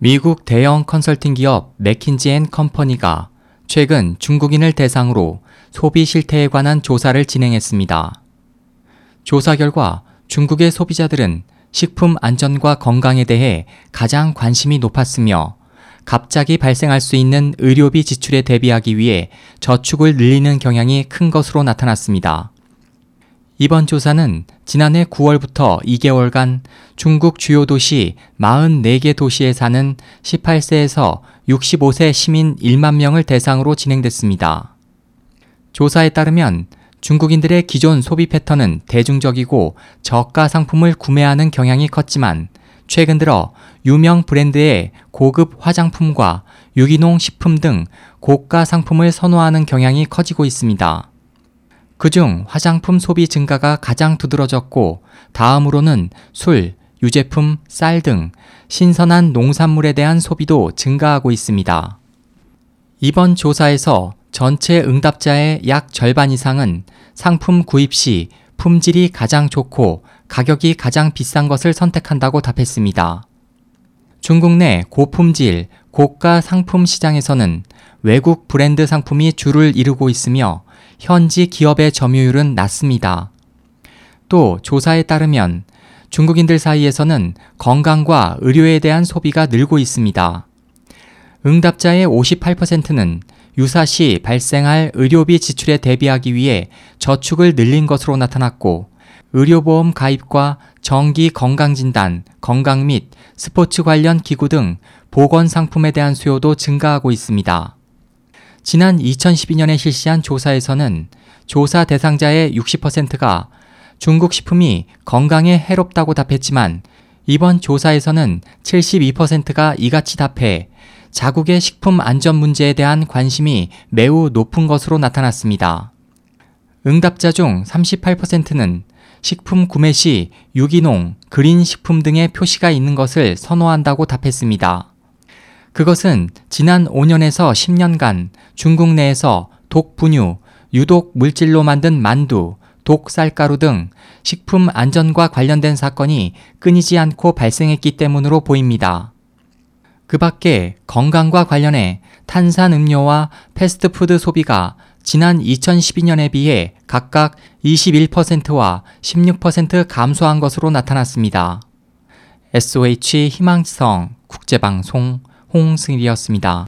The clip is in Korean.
미국 대형 컨설팅 기업 맥킨지 앤 컴퍼니가 최근 중국인을 대상으로 소비 실태에 관한 조사를 진행했습니다. 조사 결과 중국의 소비자들은 식품 안전과 건강에 대해 가장 관심이 높았으며 갑자기 발생할 수 있는 의료비 지출에 대비하기 위해 저축을 늘리는 경향이 큰 것으로 나타났습니다. 이번 조사는 지난해 9월부터 2개월간 중국 주요 도시 44개 도시에 사는 18세에서 65세 시민 1만 명을 대상으로 진행됐습니다. 조사에 따르면 중국인들의 기존 소비 패턴은 대중적이고 저가 상품을 구매하는 경향이 컸지만 최근 들어 유명 브랜드의 고급 화장품과 유기농 식품 등 고가 상품을 선호하는 경향이 커지고 있습니다. 그중 화장품 소비 증가가 가장 두드러졌고 다음으로는 술, 유제품, 쌀 등 신선한 농산물에 대한 소비도 증가하고 있습니다. 이번 조사에서 전체 응답자의 약 절반 이상은 상품 구입 시 품질이 가장 좋고 가격이 가장 비싼 것을 선택한다고 답했습니다. 중국 내 고품질, 고가 상품 시장에서는 외국 브랜드 상품이 주를 이루고 있으며 현지 기업의 점유율은 낮습니다. 또 조사에 따르면 중국인들 사이에서는 건강과 의료에 대한 소비가 늘고 있습니다. 응답자의 58%는 유사시 발생할 의료비 지출에 대비하기 위해 저축을 늘린 것으로 나타났고 의료보험 가입과 정기 건강진단, 건강 및 스포츠 관련 기구 등 보건 상품에 대한 수요도 증가하고 있습니다. 지난 2012년에 실시한 조사에서는 조사 대상자의 60%가 중국 식품이 건강에 해롭다고 답했지만 이번 조사에서는 72%가 이같이 답해 자국의 식품 안전 문제에 대한 관심이 매우 높은 것으로 나타났습니다. 응답자 중 38%는 식품 구매 시 유기농, 그린 식품 등의 표시가 있는 것을 선호한다고 답했습니다. 그것은 지난 5년에서 10년간 중국 내에서 독 분유, 유독 물질로 만든 만두, 독 쌀가루 등 식품 안전과 관련된 사건이 끊이지 않고 발생했기 때문으로 보입니다. 그 밖에 건강과 관련해 탄산 음료와 패스트푸드 소비가 지난 2012년에 비해 각각 21%와 16% 감소한 것으로 나타났습니다. SOH 희망성 국제방송 홍승일이었습니다.